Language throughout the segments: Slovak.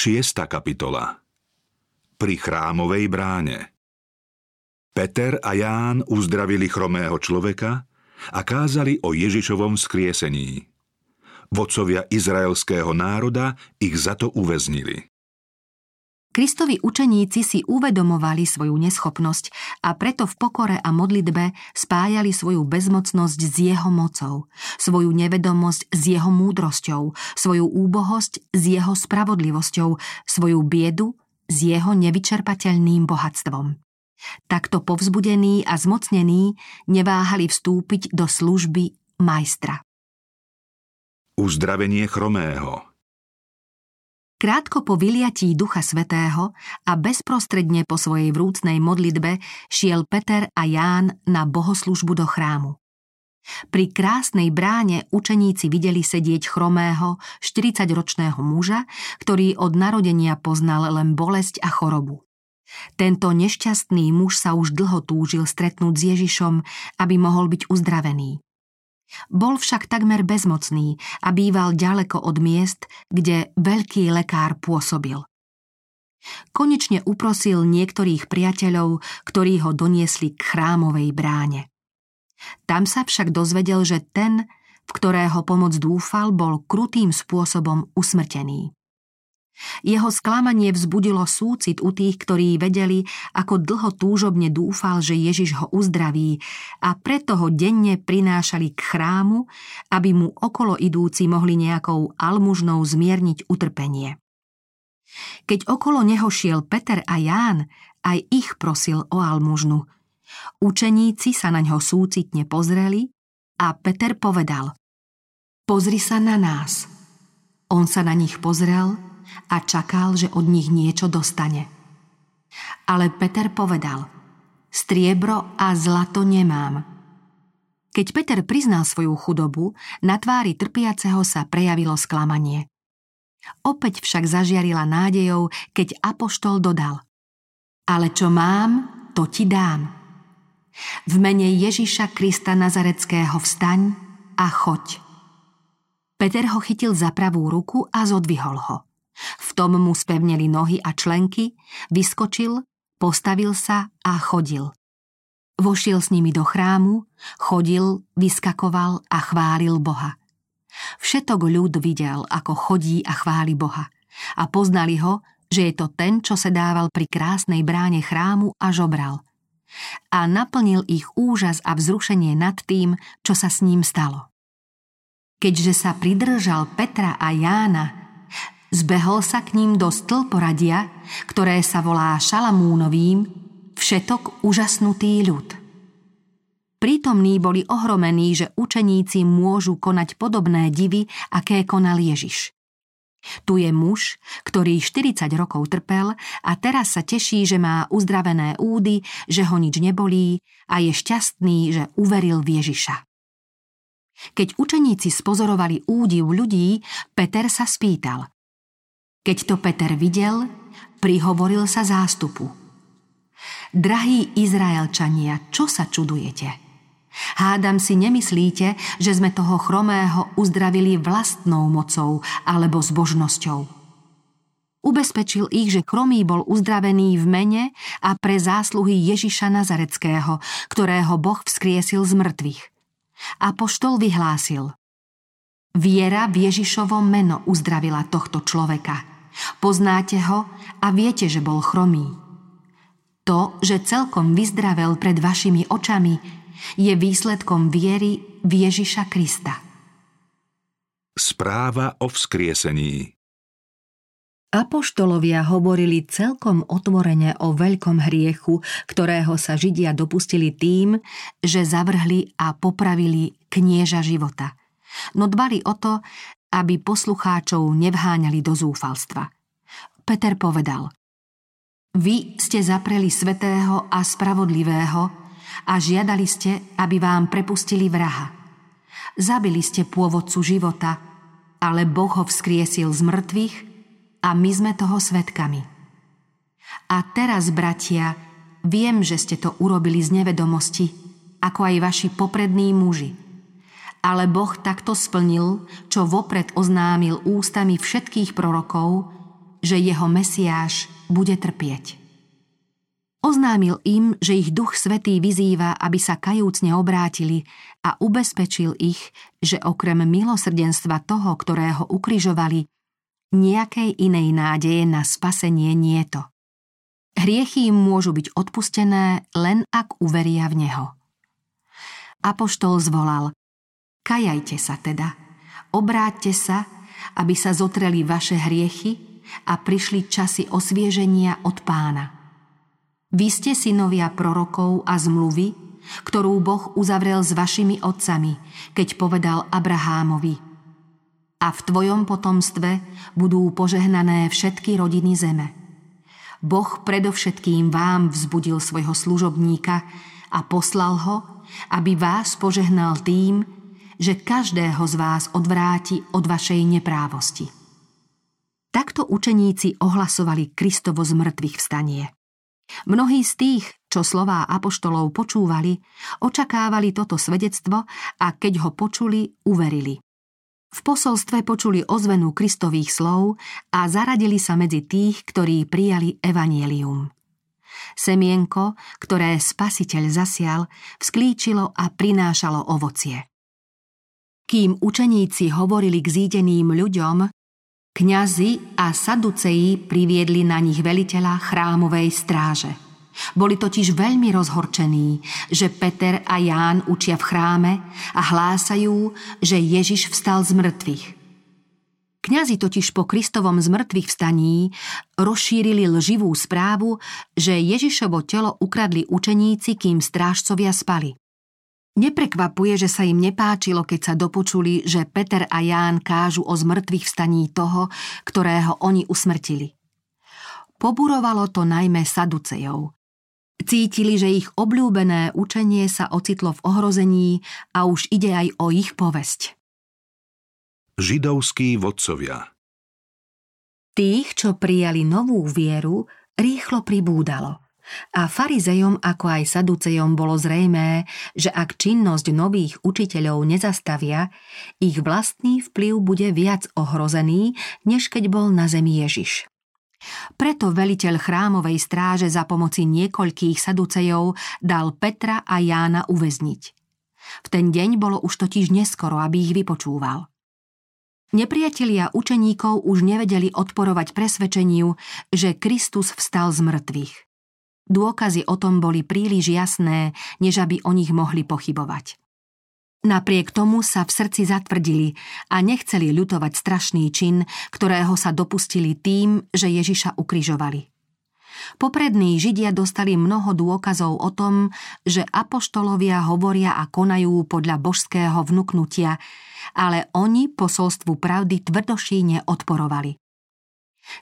Šiesta kapitola Pri chrámovej bráne Peter a Ján uzdravili chromého človeka a kázali o Ježišovom skriesení. Vodcovia izraelského národa ich za to uväznili. Kristovi učeníci si uvedomovali svoju neschopnosť a preto v pokore a modlitbe spájali svoju bezmocnosť s jeho mocou, svoju nevedomosť s jeho múdrosťou, svoju úbohosť s jeho spravodlivosťou, svoju biedu s jeho nevyčerpateľným bohatstvom. Takto povzbudení a zmocnení neváhali vstúpiť do služby majstra. Uzdravenie chromého – Krátko po vyliatí Ducha Svetého a bezprostredne po svojej vrúcnej modlitbe šiel Peter a Ján na bohoslužbu do chrámu. Pri krásnej bráne učeníci videli sedieť chromého, 40-ročného muža, ktorý od narodenia poznal len bolesť a chorobu. Tento nešťastný muž sa už dlho túžil stretnúť s Ježišom, aby mohol byť uzdravený. Bol však takmer bezmocný a býval ďaleko od miest, kde veľký lekár pôsobil. Konečne uprosil niektorých priateľov, ktorí ho doniesli k chrámovej bráne. Tam sa však dozvedel, že ten, v ktorého pomoc dúfal, bol krutým spôsobom usmrtený. Jeho sklamanie vzbudilo súcit u tých, ktorí vedeli, ako dlho túžobne dúfal, že Ježiš ho uzdraví a preto ho denne prinášali k chrámu, aby mu okolo idúci mohli nejakou almužnou zmierniť utrpenie. Keď okolo neho šiel Peter a Ján, aj ich prosil o almužnu. Učeníci sa na ňo súcitne pozreli a Peter povedal Pozri sa na nás. On sa na nich pozrel a čakal, že od nich niečo dostane. Ale Peter povedal, striebro a zlato nemám. Keď Peter priznal svoju chudobu, na tvári trpiaceho sa prejavilo sklamanie. Opäť však zažiarila nádejou, keď Apoštol dodal Ale čo mám, to ti dám. V mene Ježiša Krista Nazareckého vstaň a choď. Peter ho chytil za pravú ruku a zodvihol ho. V tom mu spevneli nohy a členky, vyskočil, postavil sa a chodil. Vošiel s nimi do chrámu, chodil, vyskakoval a chválil Boha. Všetok ľud videl, ako chodí a chváli Boha. A poznali ho, že je to ten, čo sedával pri krásnej bráne chrámu a žobral. A naplnil ich úžas a vzrušenie nad tým, čo sa s ním stalo. Keďže sa pridržal Petra a Jána, Zbehol sa k ním do stĺporadia, ktoré sa volá Šalamúnovým, všetok úžasnutý ľud. Prítomní boli ohromení, že učeníci môžu konať podobné divy, aké konal Ježiš. Tu je muž, ktorý 40 rokov trpel a teraz sa teší, že má uzdravené údy, že ho nič nebolí a je šťastný, že uveril v Ježiša. Keď učeníci spozorovali údiv ľudí, Peter sa spýtal – keď to Peter videl, prihovoril sa zástupu. Drahí Izraelčania, čo sa čudujete? Hádam si nemyslíte, že sme toho chromého uzdravili vlastnou mocou alebo zbožnosťou. Ubezpečil ich, že chromý bol uzdravený v mene a pre zásluhy Ježiša Nazareckého, ktorého Boh vzkriesil z mŕtvych. A poštol vyhlásil – Viera v Ježišovo meno uzdravila tohto človeka. Poznáte ho a viete, že bol chromý. To, že celkom vyzdravel pred vašimi očami, je výsledkom viery v Ježiša Krista. Správa o vzkriesení Apoštolovia hovorili celkom otvorene o veľkom hriechu, ktorého sa Židia dopustili tým, že zavrhli a popravili knieža života – no dbali o to, aby poslucháčov nevháňali do zúfalstva. Peter povedal Vy ste zapreli svetého a spravodlivého a žiadali ste, aby vám prepustili vraha. Zabili ste pôvodcu života, ale Boh ho vzkriesil z mŕtvych a my sme toho svetkami. A teraz, bratia, viem, že ste to urobili z nevedomosti, ako aj vaši poprední muži – ale Boh takto splnil, čo vopred oznámil ústami všetkých prorokov, že jeho Mesiáš bude trpieť. Oznámil im, že ich Duch Svetý vyzýva, aby sa kajúcne obrátili a ubezpečil ich, že okrem milosrdenstva toho, ktorého ukrižovali, nejakej inej nádeje na spasenie nie to. Hriechy im môžu byť odpustené len ak uveria v Neho. Apoštol zvolal, kajajte sa teda, obráťte sa, aby sa zotreli vaše hriechy a prišli časy osvieženia od pána. Vy ste synovia prorokov a zmluvy, ktorú Boh uzavrel s vašimi otcami, keď povedal Abrahámovi A v tvojom potomstve budú požehnané všetky rodiny zeme. Boh predovšetkým vám vzbudil svojho služobníka a poslal ho, aby vás požehnal tým, že každého z vás odvráti od vašej neprávosti. Takto učeníci ohlasovali Kristovo z mŕtvych vstanie. Mnohí z tých, čo slová apoštolov počúvali, očakávali toto svedectvo a keď ho počuli, uverili. V posolstve počuli ozvenu Kristových slov a zaradili sa medzi tých, ktorí prijali evanielium. Semienko, ktoré spasiteľ zasial, vzklíčilo a prinášalo ovocie. Kým učeníci hovorili k zídeným ľuďom, Kňazi a saduceji priviedli na nich veliteľa chrámovej stráže. Boli totiž veľmi rozhorčení, že Peter a Ján učia v chráme a hlásajú, že Ježiš vstal z mŕtvych. Kňazi totiž po Kristovom zmrtvých vstaní rozšírili lživú správu, že Ježišovo telo ukradli učeníci, kým strážcovia spali. Neprekvapuje, že sa im nepáčilo, keď sa dopočuli, že Peter a Ján kážu o zmrtvých vstaní toho, ktorého oni usmrtili. Poburovalo to najmä Saducejov. Cítili, že ich obľúbené učenie sa ocitlo v ohrození a už ide aj o ich povesť. Židovskí vodcovia Tých, čo prijali novú vieru, rýchlo pribúdalo – a farizejom ako aj saducejom bolo zrejmé, že ak činnosť nových učiteľov nezastavia, ich vlastný vplyv bude viac ohrozený, než keď bol na zemi Ježiš. Preto veliteľ chrámovej stráže za pomoci niekoľkých saducejov dal Petra a Jána uväzniť. V ten deň bolo už totiž neskoro, aby ich vypočúval. Nepriatelia učeníkov už nevedeli odporovať presvedčeniu, že Kristus vstal z mŕtvych. Dôkazy o tom boli príliš jasné, než aby o nich mohli pochybovať. Napriek tomu sa v srdci zatvrdili a nechceli ľutovať strašný čin, ktorého sa dopustili tým, že Ježiša ukrižovali. Poprední Židia dostali mnoho dôkazov o tom, že apoštolovia hovoria a konajú podľa božského vnuknutia, ale oni posolstvu pravdy tvrdošíne odporovali.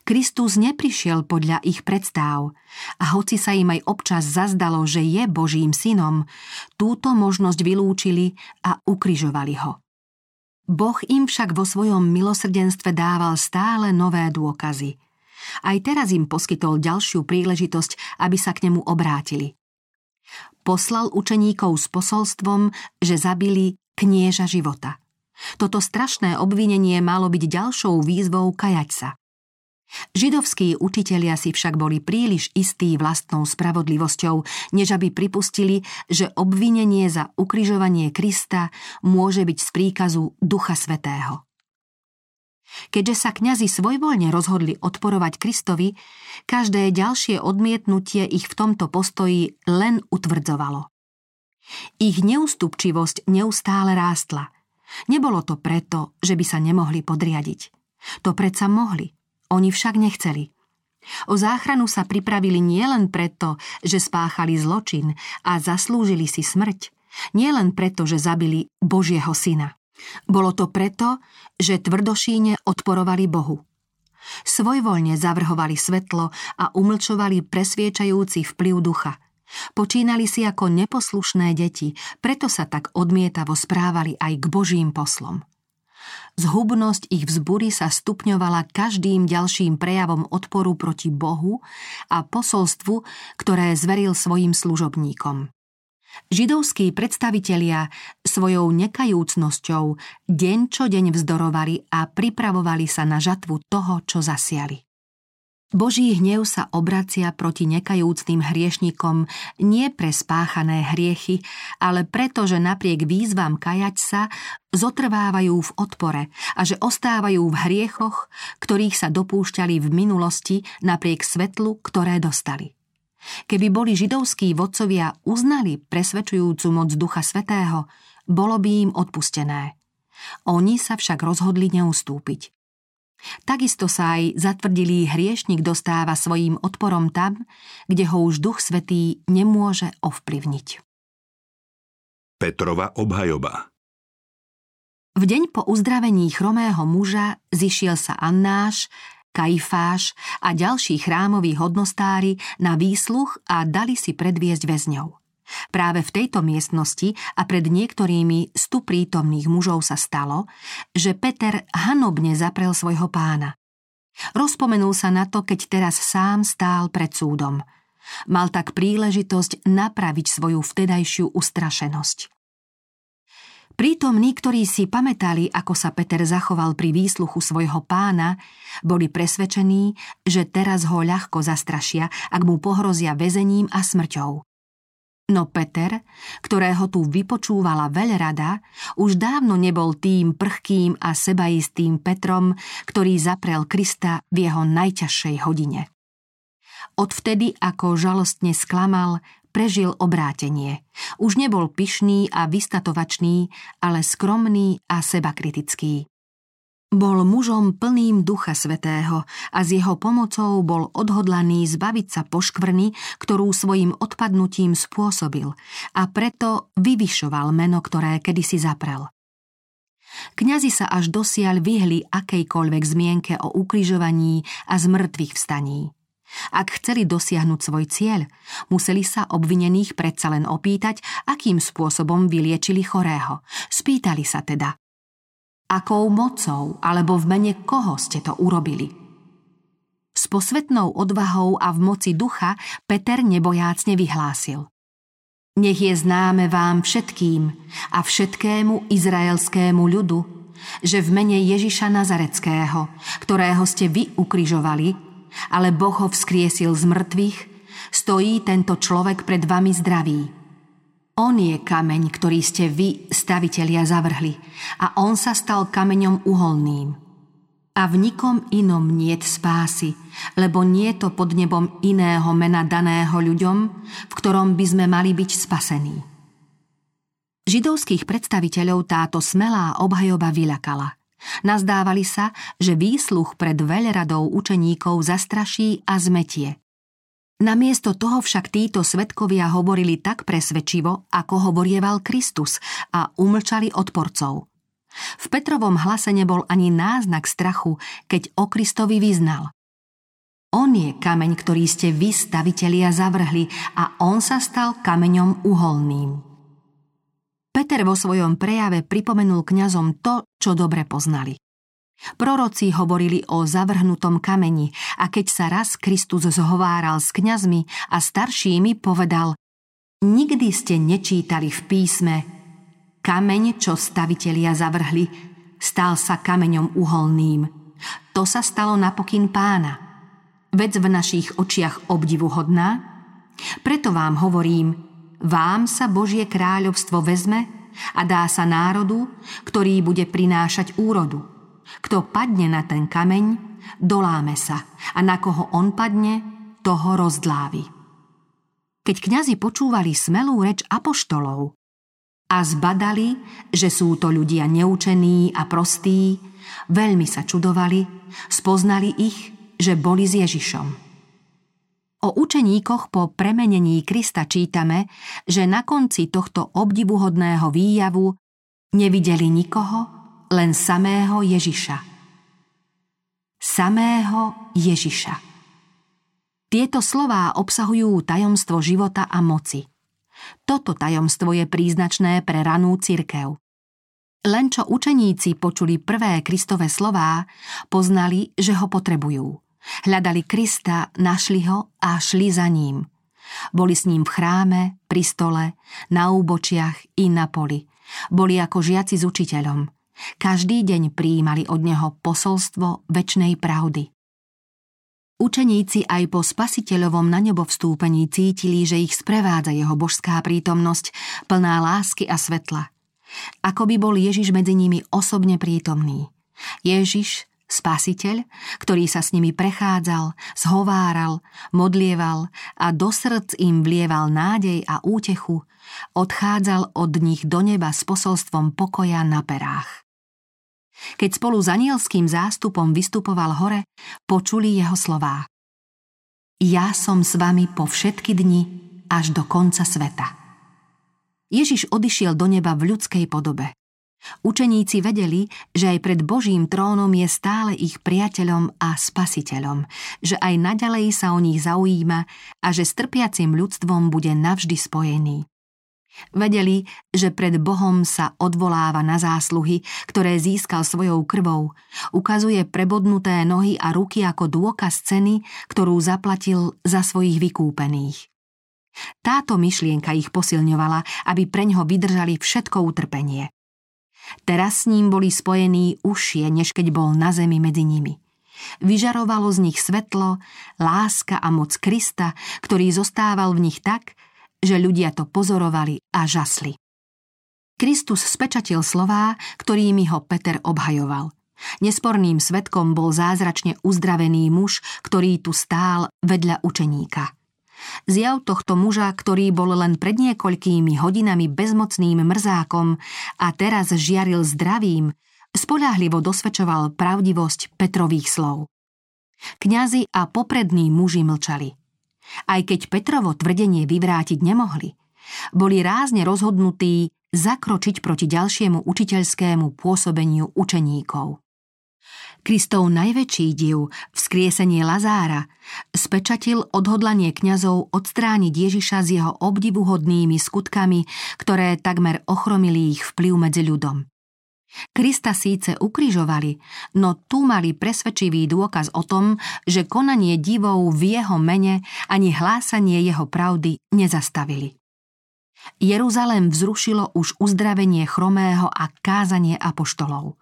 Kristus neprišiel podľa ich predstáv a hoci sa im aj občas zazdalo, že je Božím synom, túto možnosť vylúčili a ukrižovali ho. Boh im však vo svojom milosrdenstve dával stále nové dôkazy. Aj teraz im poskytol ďalšiu príležitosť, aby sa k nemu obrátili. Poslal učeníkov s posolstvom, že zabili knieža života. Toto strašné obvinenie malo byť ďalšou výzvou kajať sa. Židovskí učitelia si však boli príliš istí vlastnou spravodlivosťou, než aby pripustili, že obvinenie za ukrižovanie Krista môže byť z príkazu Ducha Svetého. Keďže sa kňazi svojvoľne rozhodli odporovať Kristovi, každé ďalšie odmietnutie ich v tomto postoji len utvrdzovalo. Ich neústupčivosť neustále rástla. Nebolo to preto, že by sa nemohli podriadiť. To predsa mohli – oni však nechceli. O záchranu sa pripravili nielen preto, že spáchali zločin a zaslúžili si smrť, nielen preto, že zabili Božieho syna. Bolo to preto, že tvrdošíne odporovali Bohu. Svojvoľne zavrhovali svetlo a umlčovali presviečajúci vplyv ducha. Počínali si ako neposlušné deti, preto sa tak odmietavo správali aj k Božím poslom. Zhubnosť ich vzbury sa stupňovala každým ďalším prejavom odporu proti Bohu a posolstvu, ktoré zveril svojim služobníkom. Židovskí predstavitelia svojou nekajúcnosťou deň čo deň vzdorovali a pripravovali sa na žatvu toho, čo zasiali. Boží hnev sa obracia proti nekajúcným hriešnikom nie pre spáchané hriechy, ale preto, že napriek výzvam kajať sa, zotrvávajú v odpore a že ostávajú v hriechoch, ktorých sa dopúšťali v minulosti napriek svetlu, ktoré dostali. Keby boli židovskí vodcovia uznali presvedčujúcu moc Ducha Svetého, bolo by im odpustené. Oni sa však rozhodli neustúpiť. Takisto sa aj zatvrdilý hriešnik dostáva svojím odporom tam, kde ho už Duch Svetý nemôže ovplyvniť. Petrova obhajoba V deň po uzdravení chromého muža zišiel sa Annáš, Kajfáš a ďalší chrámoví hodnostári na výsluch a dali si predviesť väzňov. Práve v tejto miestnosti a pred niektorými z prítomných mužov sa stalo, že Peter hanobne zaprel svojho pána. Rozpomenul sa na to, keď teraz sám stál pred súdom. Mal tak príležitosť napraviť svoju vtedajšiu ustrašenosť. Prítomní, ktorí si pamätali, ako sa Peter zachoval pri výsluchu svojho pána, boli presvedčení, že teraz ho ľahko zastrašia, ak mu pohrozia väzením a smrťou. No Peter, ktorého tu vypočúvala veľrada, už dávno nebol tým prchkým a sebaistým Petrom, ktorý zaprel Krista v jeho najťažšej hodine. Odvtedy, ako žalostne sklamal, prežil obrátenie. Už nebol pyšný a vystatovačný, ale skromný a sebakritický. Bol mužom plným Ducha Svetého a s jeho pomocou bol odhodlaný zbaviť sa poškvrny, ktorú svojim odpadnutím spôsobil a preto vyvyšoval meno, ktoré kedysi zaprel. Kňazi sa až dosiaľ vyhli akejkoľvek zmienke o ukrižovaní a zmrtvých vstaní. Ak chceli dosiahnuť svoj cieľ, museli sa obvinených predsa len opýtať, akým spôsobom vyliečili chorého. Spýtali sa teda, Akou mocou alebo v mene koho ste to urobili? S posvetnou odvahou a v moci ducha Peter nebojácne vyhlásil. Nech je známe vám všetkým a všetkému izraelskému ľudu, že v mene Ježiša Nazareckého, ktorého ste vy ukrižovali, ale Boh ho vzkriesil z mŕtvych, stojí tento človek pred vami zdravý. On je kameň, ktorý ste vy, stavitelia, zavrhli a on sa stal kameňom uholným. A v nikom inom niet spásy, lebo nie to pod nebom iného mena daného ľuďom, v ktorom by sme mali byť spasení. Židovských predstaviteľov táto smelá obhajoba vyľakala. Nazdávali sa, že výsluch pred veľradou učeníkov zastraší a zmetie. Namiesto toho však títo svetkovia hovorili tak presvedčivo, ako hovorieval Kristus a umlčali odporcov. V Petrovom hlase nebol ani náznak strachu, keď o Kristovi vyznal. On je kameň, ktorý ste vy, stavitelia, zavrhli a on sa stal kameňom uholným. Peter vo svojom prejave pripomenul kňazom to, čo dobre poznali. Proroci hovorili o zavrhnutom kameni a keď sa raz Kristus zhováral s kňazmi a staršími, povedal Nikdy ste nečítali v písme Kameň, čo stavitelia zavrhli, stal sa kameňom uholným. To sa stalo napokyn pána. Vec v našich očiach obdivuhodná? Preto vám hovorím, vám sa Božie kráľovstvo vezme a dá sa národu, ktorý bude prinášať úrodu – kto padne na ten kameň, doláme sa a na koho on padne, toho rozdlávi. Keď kňazi počúvali smelú reč apoštolov a zbadali, že sú to ľudia neučení a prostí, veľmi sa čudovali, spoznali ich, že boli s Ježišom. O učeníkoch po premenení Krista čítame, že na konci tohto obdivuhodného výjavu nevideli nikoho, len samého Ježiša. Samého Ježiša. Tieto slová obsahujú tajomstvo života a moci. Toto tajomstvo je príznačné pre ranú cirkev. Len čo učeníci počuli prvé Kristové slová, poznali, že ho potrebujú. Hľadali Krista, našli ho a šli za ním. Boli s ním v chráme, pri stole, na úbočiach i na poli. Boli ako žiaci s učiteľom. Každý deň prijímali od neho posolstvo väčšnej pravdy. Učeníci aj po spasiteľovom na nebo vstúpení cítili, že ich sprevádza jeho božská prítomnosť, plná lásky a svetla. Ako by bol Ježiš medzi nimi osobne prítomný. Ježiš, spasiteľ, ktorý sa s nimi prechádzal, zhováral, modlieval a do srdc im vlieval nádej a útechu, odchádzal od nich do neba s posolstvom pokoja na perách. Keď spolu s anielským zástupom vystupoval hore, počuli jeho slová. Ja som s vami po všetky dni až do konca sveta. Ježiš odišiel do neba v ľudskej podobe. Učeníci vedeli, že aj pred Božím trónom je stále ich priateľom a spasiteľom, že aj naďalej sa o nich zaujíma a že s trpiacim ľudstvom bude navždy spojený. Vedeli, že pred Bohom sa odvoláva na zásluhy, ktoré získal svojou krvou, ukazuje prebodnuté nohy a ruky ako dôkaz ceny, ktorú zaplatil za svojich vykúpených. Táto myšlienka ich posilňovala, aby preňho vydržali všetko utrpenie. Teraz s ním boli spojení užšie, než keď bol na zemi medzi nimi. Vyžarovalo z nich svetlo, láska a moc Krista, ktorý zostával v nich tak, že ľudia to pozorovali a žasli. Kristus spečatil slová, ktorými ho Peter obhajoval. Nesporným svetkom bol zázračne uzdravený muž, ktorý tu stál vedľa učeníka. Zjav tohto muža, ktorý bol len pred niekoľkými hodinami bezmocným mrzákom a teraz žiaril zdravím, spoľahlivo dosvedčoval pravdivosť Petrových slov. Kňazi a poprední muži mlčali. Aj keď Petrovo tvrdenie vyvrátiť nemohli, boli rázne rozhodnutí zakročiť proti ďalšiemu učiteľskému pôsobeniu učeníkov. Kristov najväčší div, vzkriesenie Lazára, spečatil odhodlanie kňazov odstrániť Ježiša s jeho obdivuhodnými skutkami, ktoré takmer ochromili ich vplyv medzi ľudom. Krista síce ukrižovali, no tu mali presvedčivý dôkaz o tom, že konanie divov v jeho mene ani hlásanie jeho pravdy nezastavili. Jeruzalém vzrušilo už uzdravenie chromého a kázanie apoštolov.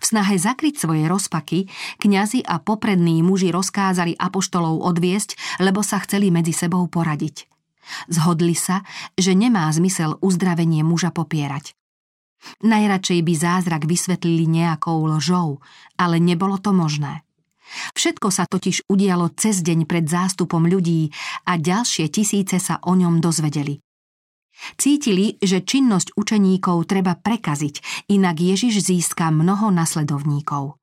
V snahe zakryť svoje rozpaky, kňazi a poprední muži rozkázali apoštolov odviesť, lebo sa chceli medzi sebou poradiť. Zhodli sa, že nemá zmysel uzdravenie muža popierať. Najradšej by zázrak vysvetlili nejakou lžou, ale nebolo to možné. Všetko sa totiž udialo cez deň pred zástupom ľudí a ďalšie tisíce sa o ňom dozvedeli. Cítili, že činnosť učeníkov treba prekaziť, inak Ježiš získa mnoho nasledovníkov.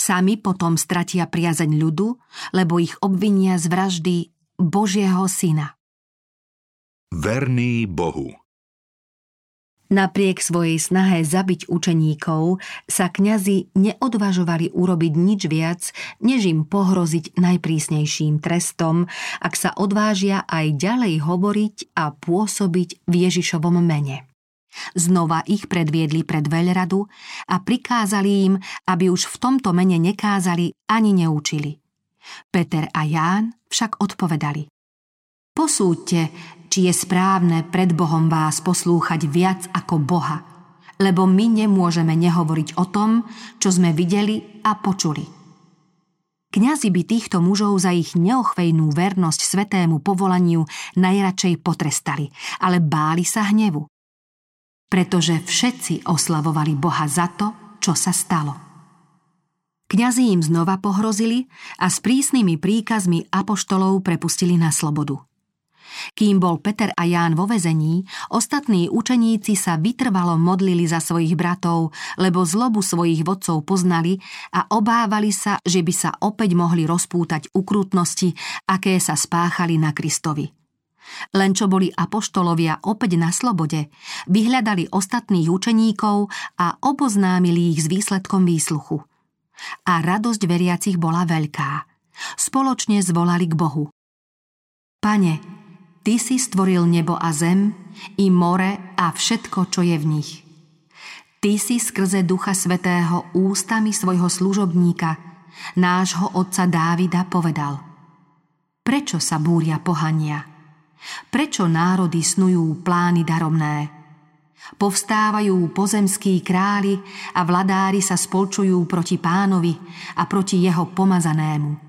Sami potom stratia priazeň ľudu, lebo ich obvinia z vraždy Božieho syna. Verný Bohu Napriek svojej snahe zabiť učeníkov sa kňazi neodvažovali urobiť nič viac, než im pohroziť najprísnejším trestom, ak sa odvážia aj ďalej hovoriť a pôsobiť v Ježišovom mene. Znova ich predviedli pred veľradu a prikázali im, aby už v tomto mene nekázali ani neučili. Peter a Ján však odpovedali. Posúďte, či je správne pred Bohom vás poslúchať viac ako Boha, lebo my nemôžeme nehovoriť o tom, čo sme videli a počuli. Kňazi by týchto mužov za ich neochvejnú vernosť svetému povolaniu najradšej potrestali, ale báli sa hnevu. Pretože všetci oslavovali Boha za to, čo sa stalo. Kňazi im znova pohrozili a s prísnymi príkazmi apoštolov prepustili na slobodu. Kým bol Peter a Ján vo vezení, ostatní učeníci sa vytrvalo modlili za svojich bratov, lebo zlobu svojich vodcov poznali a obávali sa, že by sa opäť mohli rozpútať ukrutnosti, aké sa spáchali na Kristovi. Len čo boli apoštolovia opäť na slobode, vyhľadali ostatných učeníkov a oboznámili ich s výsledkom výsluchu. A radosť veriacich bola veľká. Spoločne zvolali k Bohu. Pane, Ty si stvoril nebo a zem, i more a všetko, čo je v nich. Ty si skrze Ducha Svetého ústami svojho služobníka, nášho otca Dávida, povedal Prečo sa búria pohania? Prečo národy snujú plány daromné? Povstávajú pozemskí králi a vladári sa spolčujú proti pánovi a proti jeho pomazanému.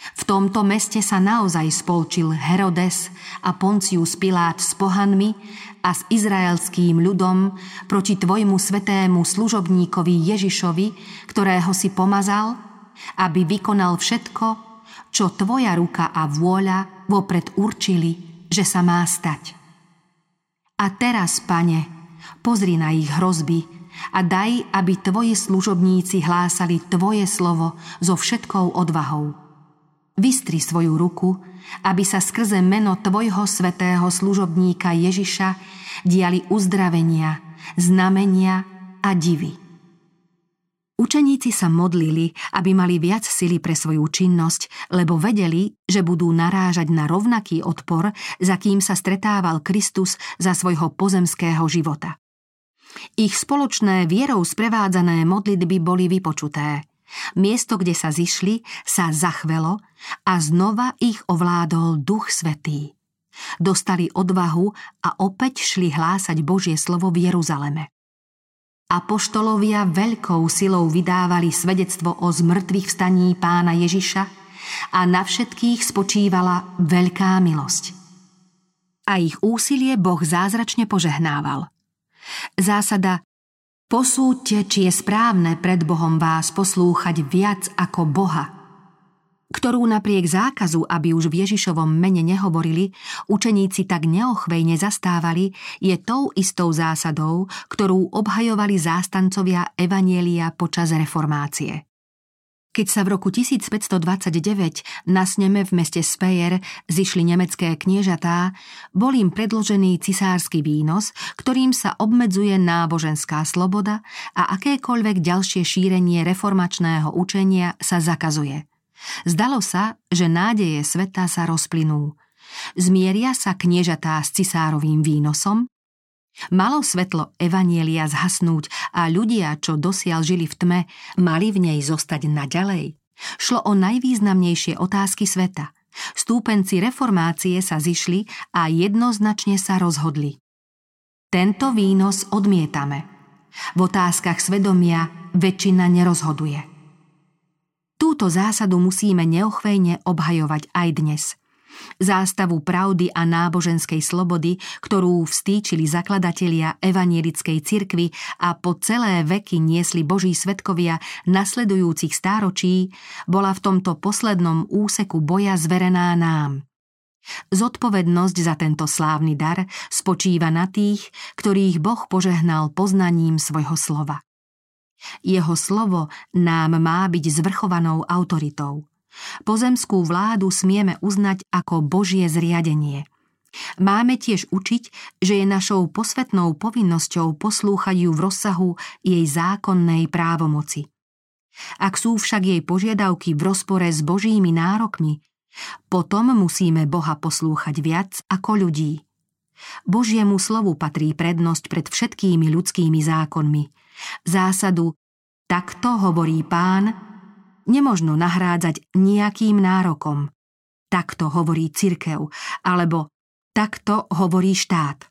V tomto meste sa naozaj spolčil Herodes a Poncius Pilát s pohanmi a s izraelským ľudom proti tvojmu svetému služobníkovi Ježišovi, ktorého si pomazal, aby vykonal všetko, čo tvoja ruka a vôľa vopred určili, že sa má stať. A teraz, pane, pozri na ich hrozby a daj, aby tvoji služobníci hlásali tvoje slovo so všetkou odvahou Vystri svoju ruku, aby sa skrze meno Tvojho svetého služobníka Ježiša diali uzdravenia, znamenia a divy. Učeníci sa modlili, aby mali viac sily pre svoju činnosť, lebo vedeli, že budú narážať na rovnaký odpor, za kým sa stretával Kristus za svojho pozemského života. Ich spoločné vierou sprevádzané modlitby boli vypočuté – Miesto, kde sa zišli, sa zachvelo a znova ich ovládol Duch Svetý. Dostali odvahu a opäť šli hlásať Božie slovo v Jeruzaleme. Apoštolovia veľkou silou vydávali svedectvo o zmrtvých vstaní pána Ježiša a na všetkých spočívala veľká milosť. A ich úsilie Boh zázračne požehnával. Zásada Posúďte, či je správne pred Bohom vás poslúchať viac ako Boha, ktorú napriek zákazu, aby už v Ježišovom mene nehovorili, učeníci tak neochvejne zastávali, je tou istou zásadou, ktorú obhajovali zástancovia Evanielia počas reformácie. Keď sa v roku 1529 na sneme v meste Speyer zišli nemecké kniežatá, bol im predložený cisársky výnos, ktorým sa obmedzuje náboženská sloboda a akékoľvek ďalšie šírenie reformačného učenia sa zakazuje. Zdalo sa, že nádeje sveta sa rozplynú. Zmieria sa kniežatá s cisárovým výnosom Malo svetlo Evanielia zhasnúť a ľudia, čo dosiaľ žili v tme, mali v nej zostať naďalej. Šlo o najvýznamnejšie otázky sveta. Stúpenci reformácie sa zišli a jednoznačne sa rozhodli. Tento výnos odmietame. V otázkach svedomia väčšina nerozhoduje. Túto zásadu musíme neochvejne obhajovať aj dnes – zástavu pravdy a náboženskej slobody, ktorú vstýčili zakladatelia evanielickej cirkvy a po celé veky niesli Boží svetkovia nasledujúcich stáročí, bola v tomto poslednom úseku boja zverená nám. Zodpovednosť za tento slávny dar spočíva na tých, ktorých Boh požehnal poznaním svojho slova. Jeho slovo nám má byť zvrchovanou autoritou. Pozemskú vládu smieme uznať ako Božie zriadenie. Máme tiež učiť, že je našou posvetnou povinnosťou poslúchať ju v rozsahu jej zákonnej právomoci. Ak sú však jej požiadavky v rozpore s Božími nárokmi, potom musíme Boha poslúchať viac ako ľudí. Božiemu slovu patrí prednosť pred všetkými ľudskými zákonmi. Zásadu takto hovorí pán nemožno nahrádzať nejakým nárokom. Takto hovorí cirkev, alebo takto hovorí štát.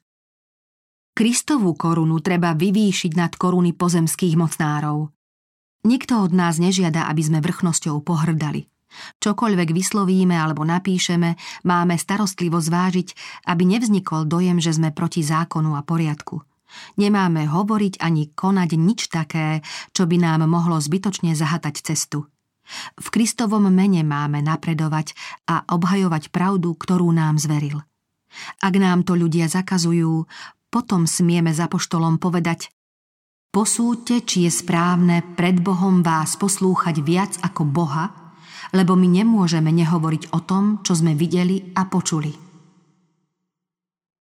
Kristovú korunu treba vyvýšiť nad koruny pozemských mocnárov. Nikto od nás nežiada, aby sme vrchnosťou pohrdali. Čokoľvek vyslovíme alebo napíšeme, máme starostlivo zvážiť, aby nevznikol dojem, že sme proti zákonu a poriadku. Nemáme hovoriť ani konať nič také, čo by nám mohlo zbytočne zahatať cestu. V Kristovom mene máme napredovať a obhajovať pravdu, ktorú nám zveril. Ak nám to ľudia zakazujú, potom smieme za poštolom povedať Posúďte, či je správne pred Bohom vás poslúchať viac ako Boha, lebo my nemôžeme nehovoriť o tom, čo sme videli a počuli.